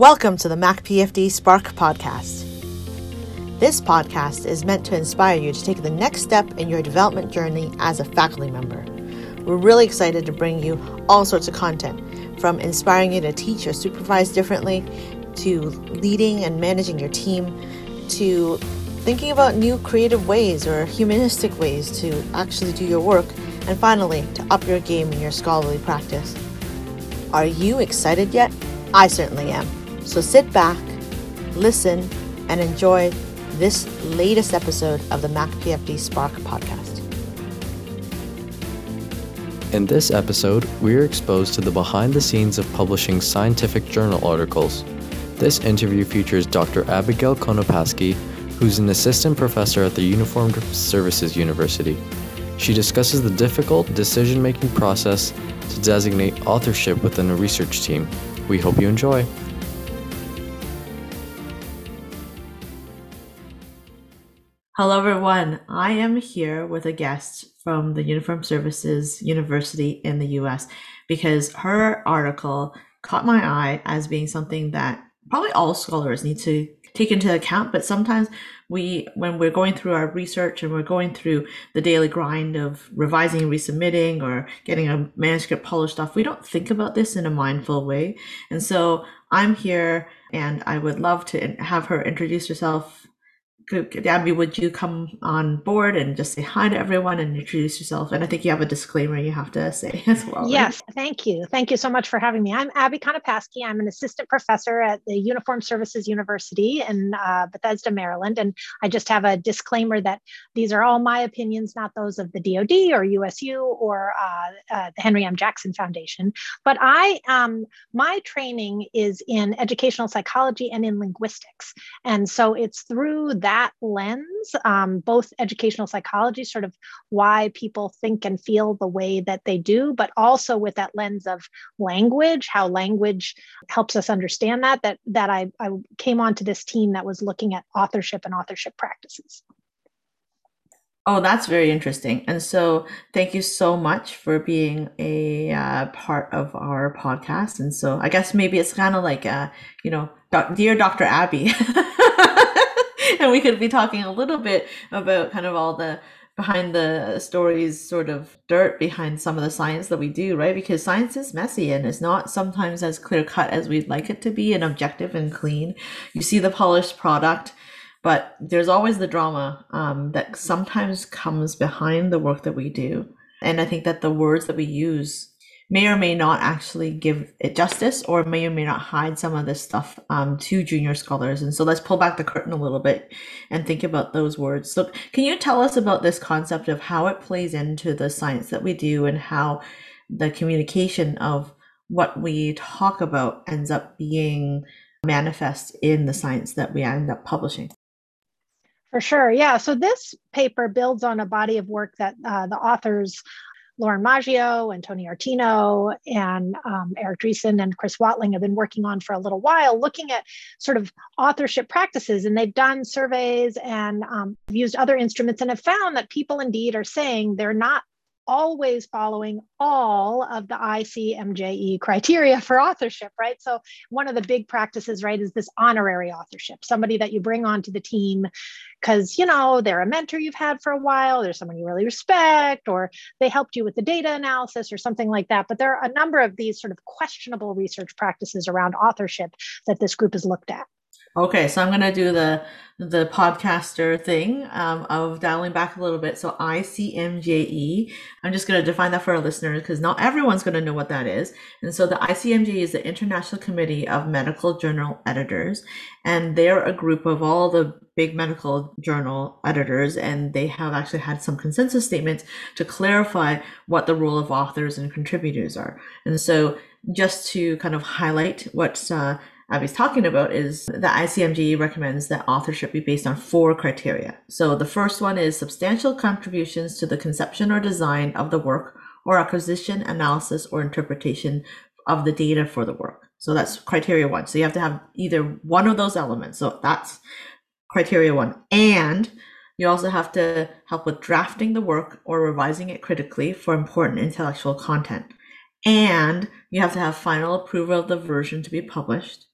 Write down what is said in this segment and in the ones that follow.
Welcome to the Mac PFD Spark podcast. This podcast is meant to inspire you to take the next step in your development journey as a faculty member. We're really excited to bring you all sorts of content from inspiring you to teach or supervise differently to leading and managing your team to thinking about new creative ways or humanistic ways to actually do your work, and finally, to up your game in your scholarly practice. Are you excited yet? I certainly am. So sit back, listen, and enjoy this latest episode of the Mac PFD Spark podcast. In this episode, we are exposed to the behind the scenes of publishing scientific journal articles. This interview features Dr. Abigail Konopasky, who's an assistant professor at the Uniformed Services University. She discusses the difficult decision making process to designate authorship within a research team. We hope you enjoy. Hello, everyone. I am here with a guest from the Uniform Services University in the US because her article caught my eye as being something that probably all scholars need to take into account. But sometimes we, when we're going through our research and we're going through the daily grind of revising, resubmitting, or getting a manuscript polished off, we don't think about this in a mindful way. And so I'm here and I would love to have her introduce herself Abby, would you come on board and just say hi to everyone and introduce yourself? And I think you have a disclaimer you have to say as well. Yes, right? thank you. Thank you so much for having me. I'm Abby Konopasky. I'm an assistant professor at the Uniform Services University in uh, Bethesda, Maryland. And I just have a disclaimer that these are all my opinions, not those of the DoD or USU or uh, uh, the Henry M. Jackson Foundation. But I, um, my training is in educational psychology and in linguistics. And so it's through that that lens, um, both educational psychology, sort of why people think and feel the way that they do, but also with that lens of language, how language helps us understand that, that, that I, I came onto this team that was looking at authorship and authorship practices. Oh, that's very interesting. And so, thank you so much for being a uh, part of our podcast. And so, I guess maybe it's kind of like, uh, you know, doc- dear Dr. Abby. and we could be talking a little bit about kind of all the behind the stories sort of dirt behind some of the science that we do right? Because science is messy and it's not sometimes as clear cut as we'd like it to be and objective and clean. You see the polished product but there's always the drama um, that sometimes comes behind the work that we do. And i think that the words that we use may or may not actually give it justice or may or may not hide some of this stuff um, to junior scholars. And so let's pull back the curtain a little bit and think about those words. So, can you tell us about this concept of how it plays into the science that we do and how the communication of what we talk about ends up being manifest in the science that we end up publishing? For sure. Yeah. So this paper builds on a body of work that uh, the authors Lauren Maggio and Tony Artino and um, Erik Driessen and Chris Watling have been working on for a little while, looking at sort of authorship practices. And they've done surveys and um, used other instruments and have found that people indeed are saying they're not always following all of the ICMJE criteria for authorship, right? So one of the big practices, right, is this honorary authorship, somebody that you bring onto the team because, you know, they're a mentor you've had for a while, there's someone you really respect, or they helped you with the data analysis or something like that. But there are a number of these sort of questionable research practices around authorship that this group has looked at. Okay, so I'm going to do the the podcaster thing um, of dialing back a little bit. So ICMJE, I'm just going to define that for our listeners because not everyone's going to know what that is. And so the ICMJE is the International Committee of Medical Journal Editors, and they're a group of all the big medical journal editors, and they have actually had some consensus statements to clarify what the role of authors and contributors are. And so just to kind of highlight what's uh, Abby's talking about is the ICMJE recommends that authorship be based on four criteria. So the first one is substantial contributions to the conception or design of the work or acquisition, analysis, or interpretation of the data for the work. So that's criteria one. So you have to have either one of those elements. So that's criteria one. And you also have to help with drafting the work or revising it critically for important intellectual content. And you have to have final approval of the version to be published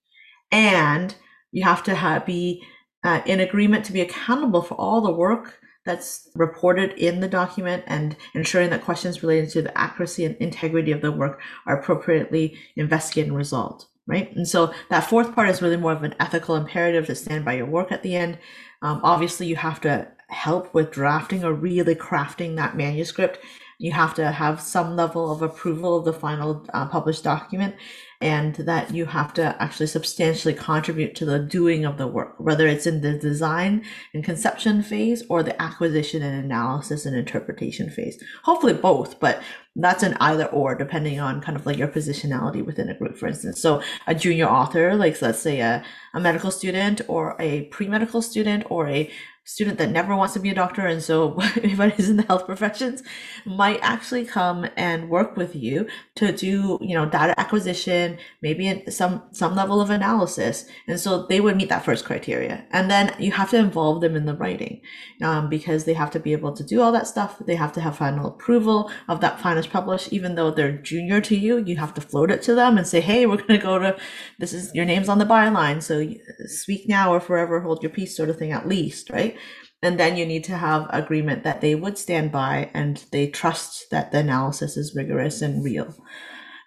and you have to have, be uh, in agreement to be accountable for all the work that's reported in the document and ensuring that questions related to the accuracy and integrity of the work are appropriately investigated and resolved right? And so that fourth part is really more of an ethical imperative to stand by your work at the end. Um, obviously you have to help with drafting or really crafting that manuscript. You have to have some level of approval of the final uh, published document and that you have to actually substantially contribute to the doing of the work, whether it's in the design and conception phase or the acquisition and analysis and interpretation phase. Hopefully both, but that's an either or depending on kind of like your positionality within a group, for instance. So a junior author, like let's say a, a medical student or a pre-medical student or a student that never wants to be a doctor and so anybody who's in the health professions might actually come and work with you to do you know data acquisition maybe some some level of analysis. And so they would meet that first criteria. And then you have to involve them in the writing um, because they have to be able to do all that stuff. They have to have final approval of that finance published even though they're junior to you you have to float it to them and say hey we're going to go to this is your name's on the byline so speak now or forever hold your peace sort of thing at least right? And then you need to have agreement that they would stand by and they trust that the analysis is rigorous and real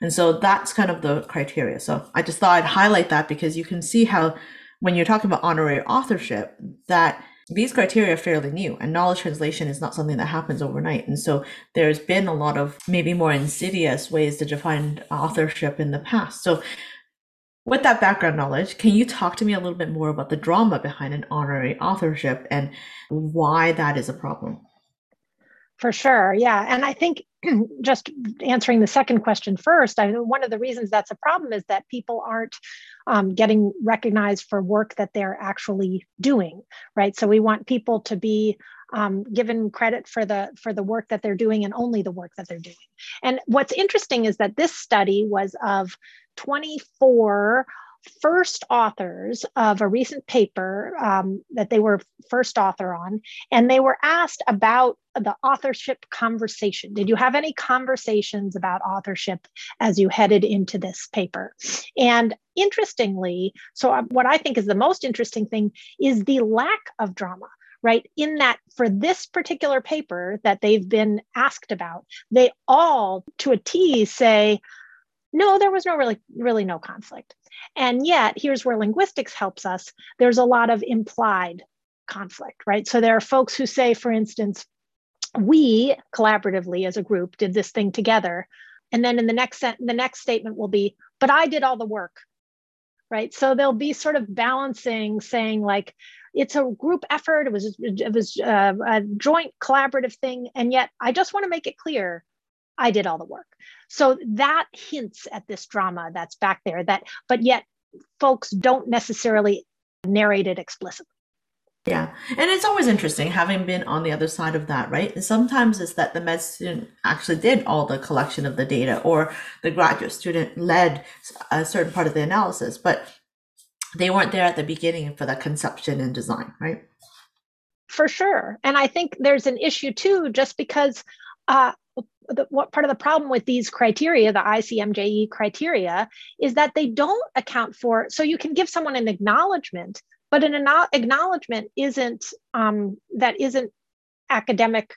and so that's kind of the criteria. So i just thought i'd highlight that because you can see how when you're talking about honorary authorship that these criteria are fairly new and knowledge translation is not something that happens overnight. And so there's been a lot of maybe more insidious ways to define authorship in the past. So with that background knowledge, can you talk to me a little bit more about the drama behind an honorary authorship and why that is a problem? For sure. Yeah. And I think just answering the second question first, I, one of the reasons that's a problem is that people aren't um, getting recognized for work that they're actually doing, right? So we want people to be um, given credit for the for the work that they're doing and only the work that they're doing. And what's interesting is that this study was of 24 first authors of a recent paper um, that they were first author on, and they were asked about the authorship conversation. Did you have any conversations about authorship as you headed into this paper? And interestingly, so uh, what I think is the most interesting thing is the lack of drama right? In that for this particular paper that they've been asked about, they all to a T say, no, there was no really, really no conflict. And yet, here's where linguistics helps us. There's a lot of implied conflict, right? So there are folks who say, for instance, we collaboratively as a group did this thing together. And then in the next sentence, the next statement will be, but I did all the work. Right. So they'll be sort of balancing saying like, it's a group effort. It was it was uh, a joint collaborative thing, and yet I just want to make it clear, I did all the work. So that hints at this drama that's back there. That, but yet, folks don't necessarily narrate it explicitly. Yeah. And it's always interesting having been on the other side of that, right? And sometimes it's that the med student actually did all the collection of the data or the graduate student led a certain part of the analysis, but they weren't there at the beginning for the conception and design, right? For sure. And I think there's an issue too, just because uh, the, what part of the problem with these criteria, the ICMJE criteria, is that they don't account for. So you can give someone an acknowledgement, but an acknowledgement isn't um, that isn't academic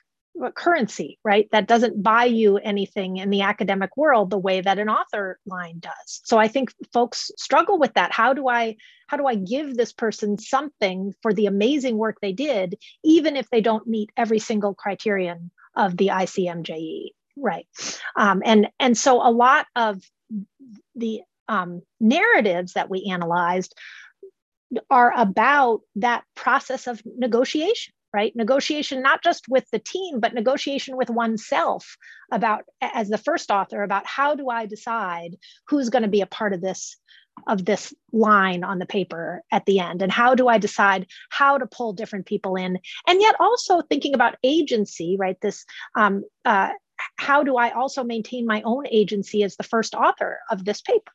currency, right? That doesn't buy you anything in the academic world the way that an author line does. So I think folks struggle with that. How do I how do I give this person something for the amazing work they did, even if they don't meet every single criterion of the ICMJE? Right. Um, and and so a lot of the um, narratives that we analyzed are about that process of negotiation right? Negotiation, not just with the team, but negotiation with oneself about, as the first author, about how do I decide who's going to be a part of this of this line on the paper at the end and how do i decide how to pull different people in and yet also thinking about agency right this um, uh, how do i also maintain my own agency as the first author of this paper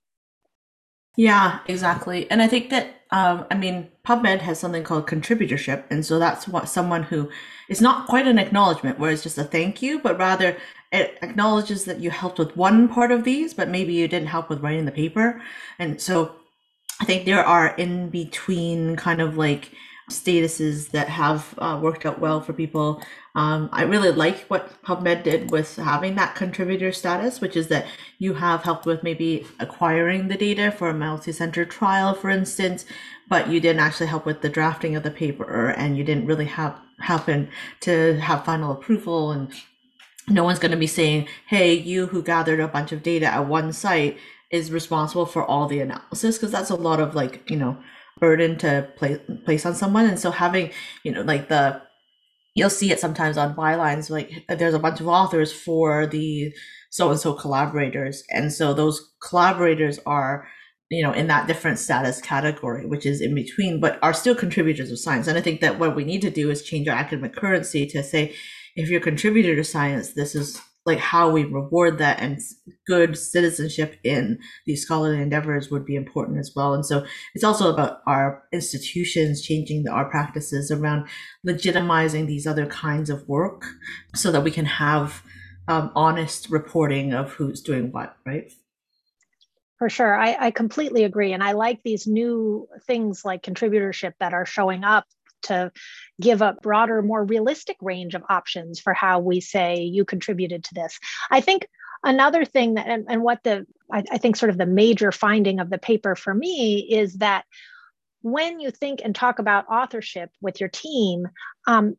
yeah, exactly. And I think that, um, I mean, PubMed has something called contributorship. And so that's what someone who is not quite an acknowledgement where it's just a thank you, but rather it acknowledges that you helped with one part of these, but maybe you didn't help with writing the paper. And so I think there are in between kind of like statuses that have uh, worked out well for people. Um, I really like what PubMed did with having that contributor status, which is that you have helped with maybe acquiring the data for a multi-center trial, for instance, but you didn't actually help with the drafting of the paper, and you didn't really have happen to have final approval and no one's going to be saying hey you who gathered a bunch of data at one site is responsible for all the analysis because that's a lot of like you know burden to place place on someone. And so having you know like the you'll see it sometimes on bylines like there's a bunch of authors for the so and so collaborators. And so those collaborators are you know in that different status category which is in between but are still contributors of science. And i think that what we need to do is change our academic currency to say if you're a contributor to science this is like how we reward that and good citizenship in these scholarly endeavors would be important as well. And so it's also about our institutions changing the, our practices around legitimizing these other kinds of work so that we can have um, honest reporting of who's doing what right? For sure. I, I completely agree. And i like these new things like contributorship that are showing up to give a broader, more realistic range of options for how we say you contributed to this. I think another thing that, and, and what the, I, I think sort of the major finding of the paper for me is that when you think and talk about authorship with your team, um,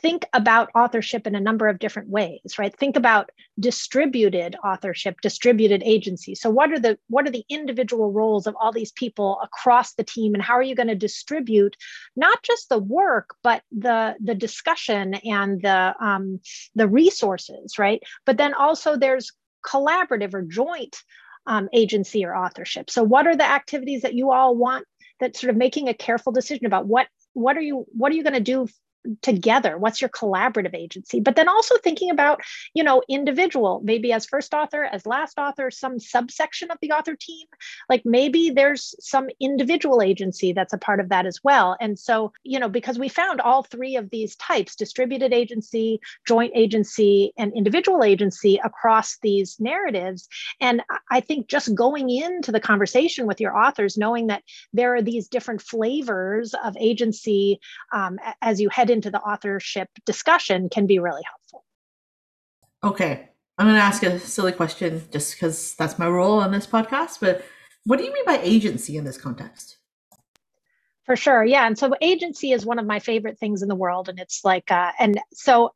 think about authorship in a number of different ways right? Think about distributed authorship distributed agency. So what are the what are the individual roles of all these people across the team and how are you going to distribute not just the work but the the discussion and the um, the resources right? But then also there's collaborative or joint um, agency or authorship. So what are the activities that you all want that sort of making a careful decision about? What what are you what are you going to do together? What's your collaborative agency? But then also thinking about you know individual maybe as first author as last author some subsection of the author team. Like maybe there's some individual agency that's a part of that as well. And so you know because we found all three of these types distributed agency joint agency and individual agency across these narratives. And i think just going into the conversation with your authors knowing that there are these different flavors of agency um, as you head into the authorship discussion can be really helpful. Okay. I'm going to ask a silly question just because that's my role on this podcast. But what do you mean by agency in this context? For sure. Yeah. And so agency is one of my favorite things in the world. And it's like, uh, and so,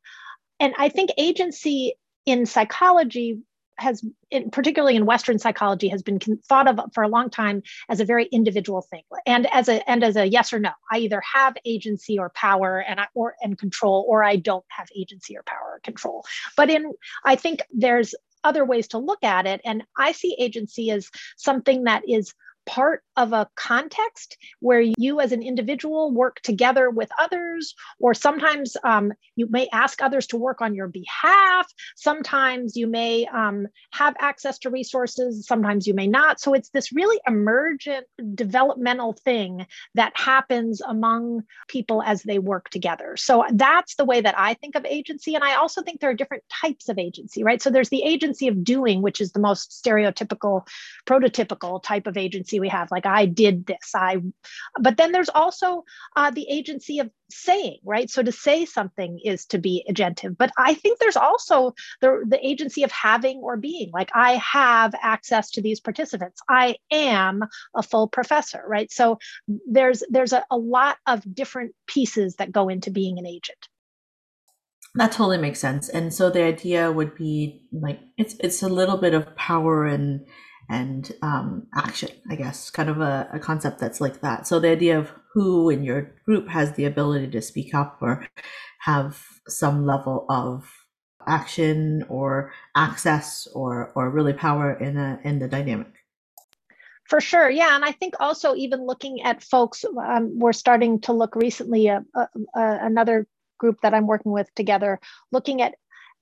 and I think agency in psychology has in, particularly in western psychology has been thought of for a long time as a very individual thing. And as a and as a yes or no i either have agency or power and I, or and control or i don't have agency or power or control. But in i think there's other ways to look at it. And i see agency as something that is part of a context where you as an individual work together with others, or sometimes um, you may ask others to work on your behalf. Sometimes you may um, have access to resources, sometimes you may not. So it's this really emergent developmental thing that happens among people as they work together. So that's the way that I think of agency. And I also think there are different types of agency, right? So there's the agency of doing, which is the most stereotypical, prototypical type of we have. Like I did this i but then there's also uh, the agency of saying right? So to say something is to be agentive but i think there's also the, the agency of having or being like i have access to these participants. I am a full professor right? So there's there's a, a lot of different pieces that go into being an agent. That totally makes sense. And so the idea would be like it's it's a little bit of power and and um, action, I guess, kind of a, a concept that's like that. So the idea of who in your group has the ability to speak up or have some level of action or access or or really power in a in the dynamic. For sure, yeah, and I think also even looking at folks, um, we're starting to look recently. Uh, uh, uh, another group that I'm working with together, looking at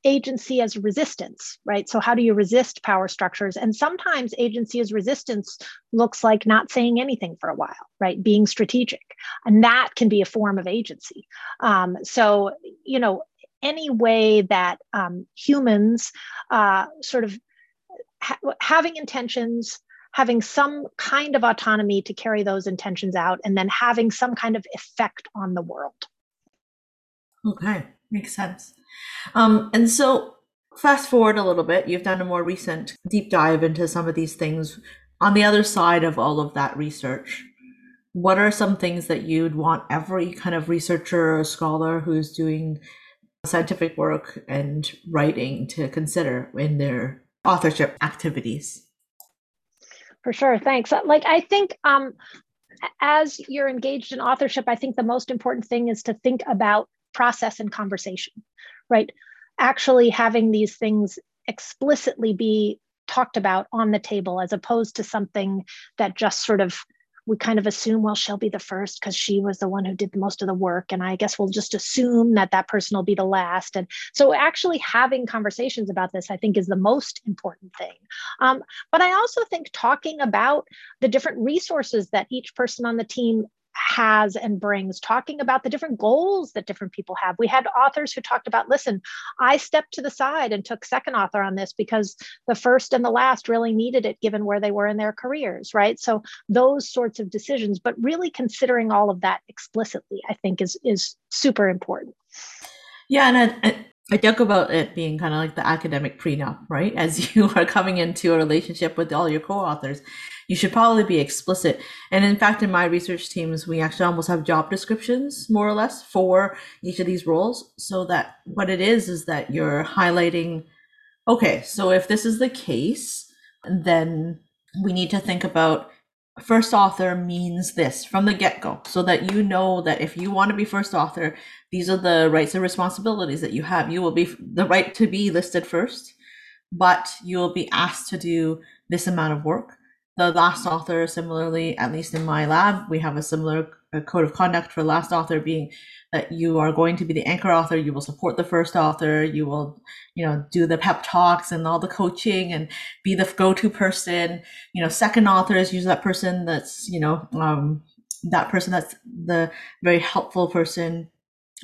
agency as resistance, right? So, how do you resist power structures? And sometimes agency as resistance looks like not saying anything for a while, right? Being strategic. And that can be a form of agency. Um, so, you know, any way that um, humans uh, sort of ha- having intentions, having some kind of autonomy to carry those intentions out and then having some kind of effect on the world. Okay, makes sense. Um, and so, fast forward a little bit, you've done a more recent deep dive into some of these things. On the other side of all of that research, what are some things that you'd want every kind of researcher or scholar who's doing scientific work and writing to consider in their authorship activities? For sure, thanks. Like I think um, as you're engaged in authorship, I think the most important thing is to think about process and conversation, right? Actually having these things explicitly be talked about on the table as opposed to something that just sort of we kind of assume, well, she'll be the first because she was the one who did most of the work. And I guess we'll just assume that that person will be the last. And so, actually having conversations about this, I think, is the most important thing. Um, but I also think talking about the different resources that each person on the team has and brings, talking about the different goals that different people have. We had authors who talked about, listen, I stepped to the side and took second author on this because the first and the last really needed it given where they were in their careers, right? So those sorts of decisions, but really considering all of that explicitly, I think is is super important. Yeah, and I, I joke about it being kind of like the academic prenup, right? As you are coming into a relationship with all your co-authors, you should probably be explicit. And in fact, in my research teams, we actually almost have job descriptions, more or less, for each of these roles. So that what it is is that you're highlighting, okay, so if this is the case, then we need to think about first author means this from the get-go so that you know that if you want to be first author these are the rights and responsibilities that you have. You will be the right to be listed first but you will be asked to do this amount of work. The last author similarly at least in my lab we have a similar uh, code of conduct for last author being that you are going to be the anchor author you will support the first author you will you know do the pep talks and all the coaching and be the go-to person you know second author is usually that person that's you know um, that person that's the very helpful person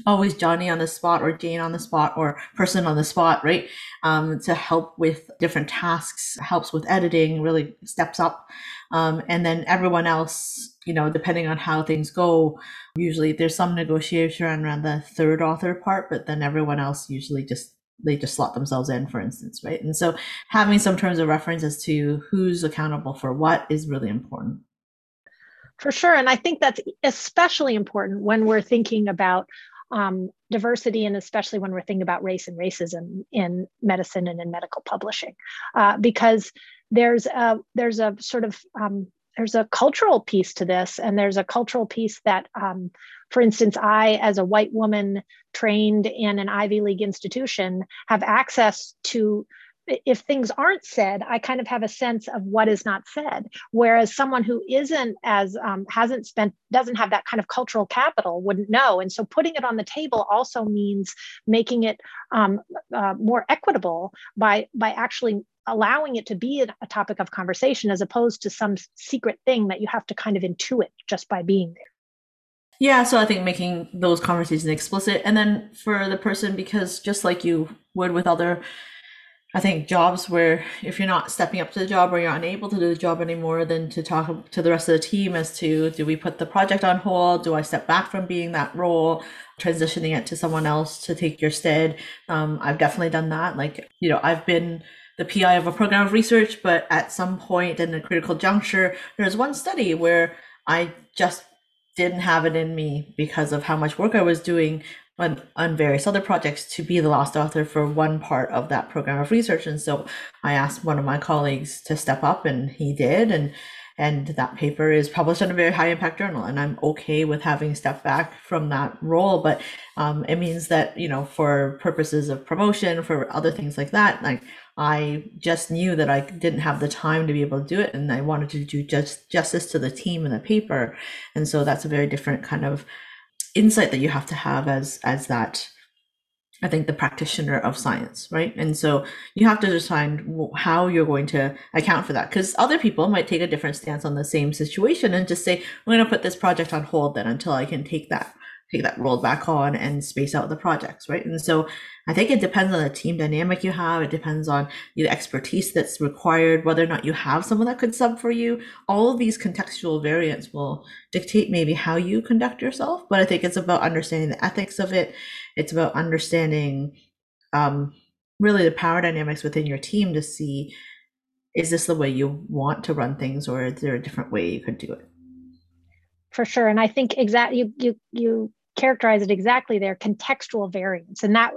always Johnny on the spot or Jane on the spot or person on the spot, right? Um, to help with different tasks, helps with editing, really steps up. Um, and then everyone else, you know, depending on how things go, usually there's some negotiation around the third author part, but then everyone else usually just they just slot themselves in, for instance, right? And so having some terms of reference as to who's accountable for what is really important. For sure. And I think that's especially important when we're thinking about um, diversity, and especially when we're thinking about race and racism in medicine and in medical publishing, uh, because there's a there's a sort of um, there's a cultural piece to this, and there's a cultural piece that, um, for instance, I, as a white woman trained in an Ivy League institution, have access to if things aren't said, I kind of have a sense of what is not said. Whereas someone who isn't as um, hasn't spent doesn't have that kind of cultural capital wouldn't know. And so putting it on the table also means making it um, uh, more equitable by by actually allowing it to be a, a topic of conversation as opposed to some secret thing that you have to kind of intuit just by being there. Yeah, so I think making those conversations explicit, and then for the person, because just like you would with other I think jobs where if you're not stepping up to the job or you're unable to do the job anymore, then to talk to the rest of the team as to do we put the project on hold? Do I step back from being that role, transitioning it to someone else to take your stead? Um, I've definitely done that. Like, you know, I've been the PI of a program of research, but at some point in a critical juncture, there's one study where I just didn't have it in me because of how much work I was doing on, on various other projects to be the last author for one part of that program of research. And so I asked one of my colleagues to step up and he did. And and that paper is published in a very high impact journal and i'm okay with having stepped back from that role but um, it means that you know for purposes of promotion for other things like that like i just knew that i didn't have the time to be able to do it and i wanted to do just justice to the team and the paper and so that's a very different kind of insight that you have to have as as that I think the practitioner of science, right? And so you have to decide how you're going to account for that because other people might take a different stance on the same situation and just say, "We're going to put this project on hold then until I can take that take that role back on and space out the projects, right? And so I think it depends on the team dynamic you have. It depends on the expertise that's required, whether or not you have someone that could sub for you. All of these contextual variants will dictate maybe how you conduct yourself. But I think it's about understanding the ethics of it. It's about understanding um, really the power dynamics within your team to see is this the way you want to run things or is there a different way you could do it? For sure. And I think exactly you you you characterize it exactly there contextual variance. And that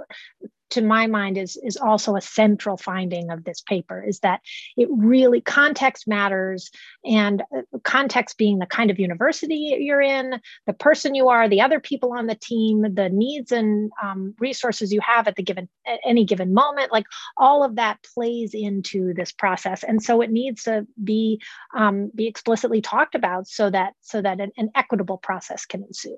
to my mind is is also a central finding of this paper is that it really context matters and uh, context being the kind of university you're in the person you are the other people on the team the needs and um, resources you have at the given at any given moment like all of that plays into this process. And so it needs to be um, be explicitly talked about so that so that an, an equitable process can ensue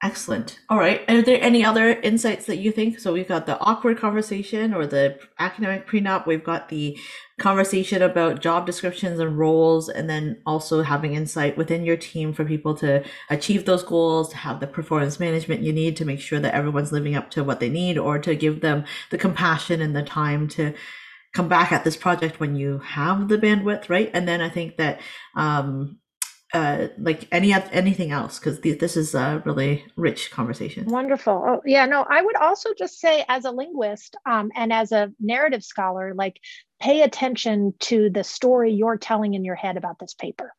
Excellent. All right. Are there any other insights that you think? So we've got the awkward conversation or the academic prenup. We've got the conversation about job descriptions and roles, and then also having insight within your team for people to achieve those goals, to have the performance management you need to make sure that everyone's living up to what they need, or to give them the compassion and the time to come back at this project when you have the bandwidth, right? And then I think that um, uh, like any anything else because this is a really rich conversation. Wonderful. Oh yeah no i would also just say as a linguist um, and as a narrative scholar like pay attention to the story you're telling in your head about this paper.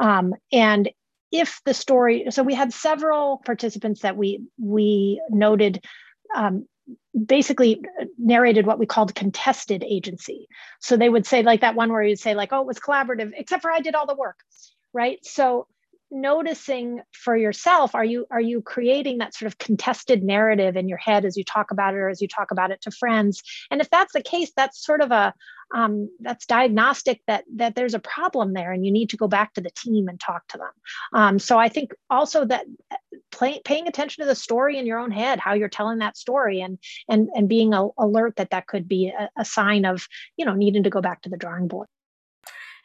Um, and if the story so we had several participants that we we noted um, basically narrated what we called contested agency. So they would say like that one where you'd say like oh it was collaborative except for i did all the work right? So noticing for yourself are you are you creating that sort of contested narrative in your head as you talk about it or as you talk about it to friends? And if that's the case that's sort of a um, that's diagnostic that that there's a problem there and you need to go back to the team and talk to them. Um, so i think also that uh, play, paying attention to the story in your own head how you're telling that story and and and being a, alert that that could be a, a sign of you know needing to go back to the drawing board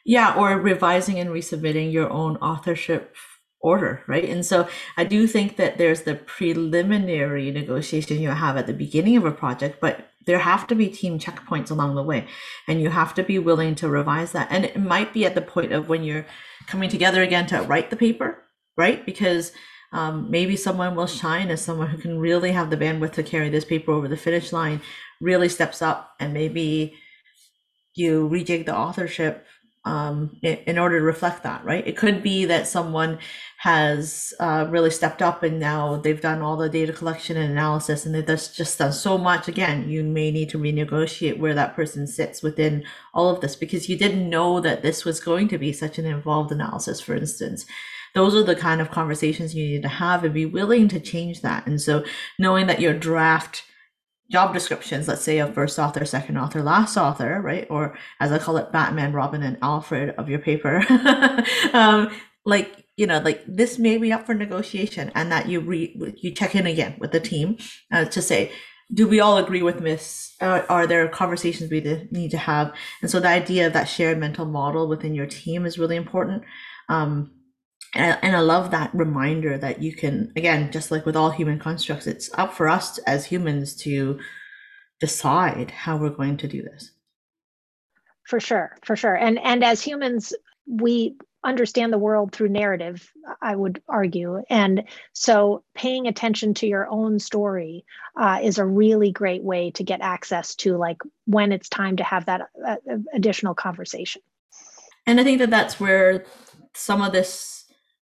yeah, or revising and resubmitting your own authorship order, right? And so I do think that there's the preliminary negotiation you have at the beginning of a project, but there have to be team checkpoints along the way and you have to be willing to revise that and it might be at the point of when you're coming together again to write the paper right because um, maybe someone will shine as someone who can really have the bandwidth to carry this paper over the finish line really steps up and maybe you rejig the authorship um, in, order to reflect that, right? It could be that someone has uh, really stepped up and now they've done all the data collection and analysis and they've just done so much. Again, you may need to renegotiate where that person sits within all of this because you didn't know that this was going to be such an involved analysis, for instance. Those are the kind of conversations you need to have and be willing to change that. And so knowing that your draft job descriptions, let's say a first author, second author, last author, right? Or as I call it, Batman, Robin, and Alfred of your paper. um, like, you know, like this may be up for negotiation and that you re you check in again with the team uh, to say, do we all agree with Miss? Uh, are there conversations we need to have? And so the idea of that shared mental model within your team is really important. Um, and, and I love that reminder that you can, again, just like with all human constructs, it's up for us as humans to decide how we're going to do this. For sure, for sure. And and as humans, we understand the world through narrative, I would argue. And so paying attention to your own story uh, is a really great way to get access to like when it's time to have that uh, additional conversation. And I think that that's where some of this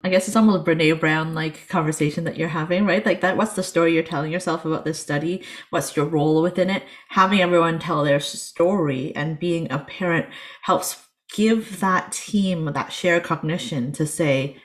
I guess it's almost Brene Brown like conversation that you're having, right? Like that, what's the story you're telling yourself about this study? What's your role within it? Having everyone tell their story and being a parent helps give that team that shared cognition to say,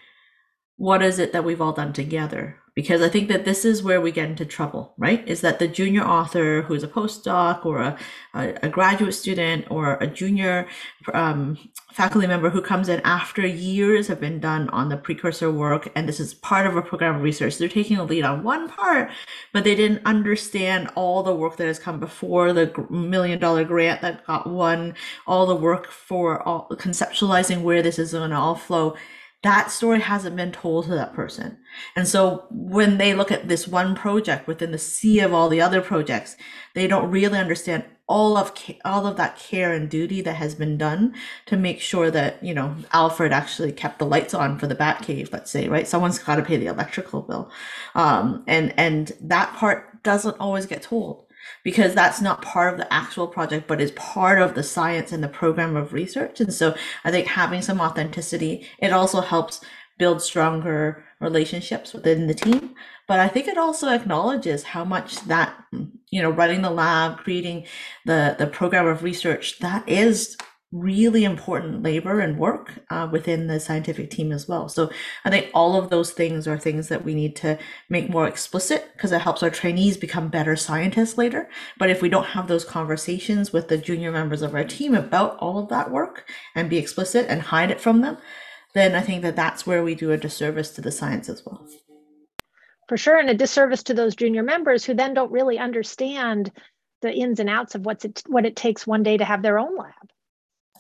what is it that we've all done together? because I think that this is where we get into trouble, right? Is that the junior author who's a postdoc or a, a, graduate student or a junior um, faculty member who comes in after years have been done on the precursor work and this is part of a program of research. They're taking a lead on one part, but they didn't understand all the work that has come before the million dollar grant that got won, all the work for all conceptualizing where this is going to all flow that story hasn't been told to that person. And so when they look at this one project within the sea of all the other projects, they don't really understand all of all of that care and duty that has been done to make sure that you know Alfred actually kept the lights on for the Batcave. Let's say, right? Someone's got to pay the electrical bill, um, and and that part doesn't always get told because that's not part of the actual project, but is part of the science and the program of research. And so I think having some authenticity, it also helps build stronger relationships within the team. But I think it also acknowledges how much that, you know, running the lab, creating the, the program of research, that is really important labor and work uh, within the scientific team as well. So I think all of those things are things that we need to make more explicit because it helps our trainees become better scientists later. But if we don't have those conversations with the junior members of our team about all of that work and be explicit and hide it from them, then I think that that's where we do a disservice to the science as well. For sure, and a disservice to those junior members who then don't really understand the ins and outs of what's it, what it takes one day to have their own lab.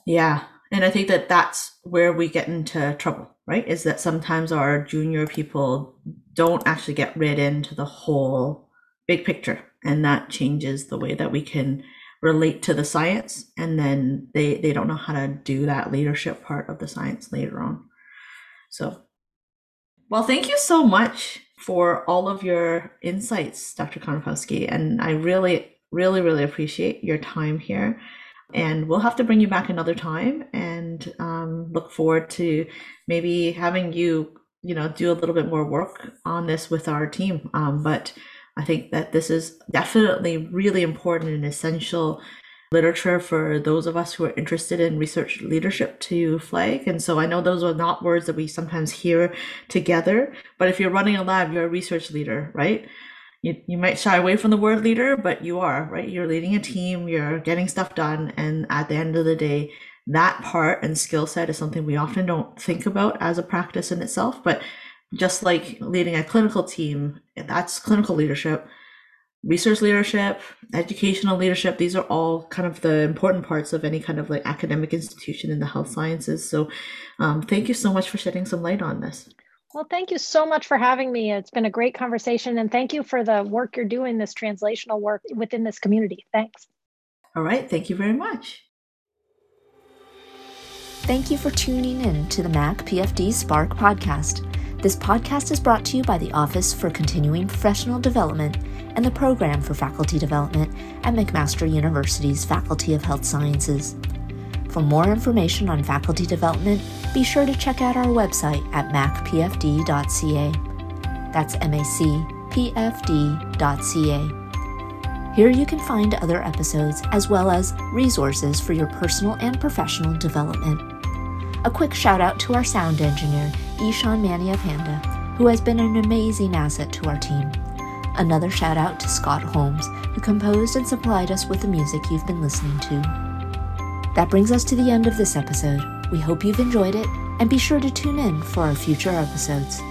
Yeah. And I think that that's where we get into trouble, right? Is that sometimes our junior people don't actually get read into the whole big picture. And that changes the way that we can relate to the science. And then they, they don't know how to do that leadership part of the science later on. So, well, thank you so much for all of your insights, Dr. Konopowski. And I really, really, really appreciate your time here and we'll have to bring you back another time and um, look forward to maybe having you you know do a little bit more work on this with our team. Um, but i think that this is definitely really important and essential literature for those of us who are interested in research leadership to flag. And so i know those are not words that we sometimes hear together but if you're running a lab you're a research leader right you, you might shy away from the word leader, but you are, right? You're leading a team, you're getting stuff done. And at the end of the day, that part and skill set is something we often don't think about as a practice in itself. But just like leading a clinical team, that's clinical leadership. Research leadership, educational leadership, these are all kind of the important parts of any kind of like academic institution in the health sciences. So, um, thank you so much for shedding some light on this. Well, thank you so much for having me. It's been a great conversation, and thank you for the work you're doing, this translational work within this community. Thanks. All right. Thank you very much. Thank you for tuning in to the Mac PFD Spark podcast. This podcast is brought to you by the Office for Continuing Professional Development and the Program for Faculty Development at McMaster University's Faculty of Health Sciences. For more information on faculty development, be sure to check out our website at macpfd.ca. That's macpfd.ca. Here you can find other episodes as well as resources for your personal and professional development. A quick shout out to our sound engineer, Ishan Mania Panda, who has been an amazing asset to our team. Another shout out to Scott Holmes, who composed and supplied us with the music you've been listening to. That brings us to the end of this episode. We hope you've enjoyed it, and be sure to tune in for our future episodes.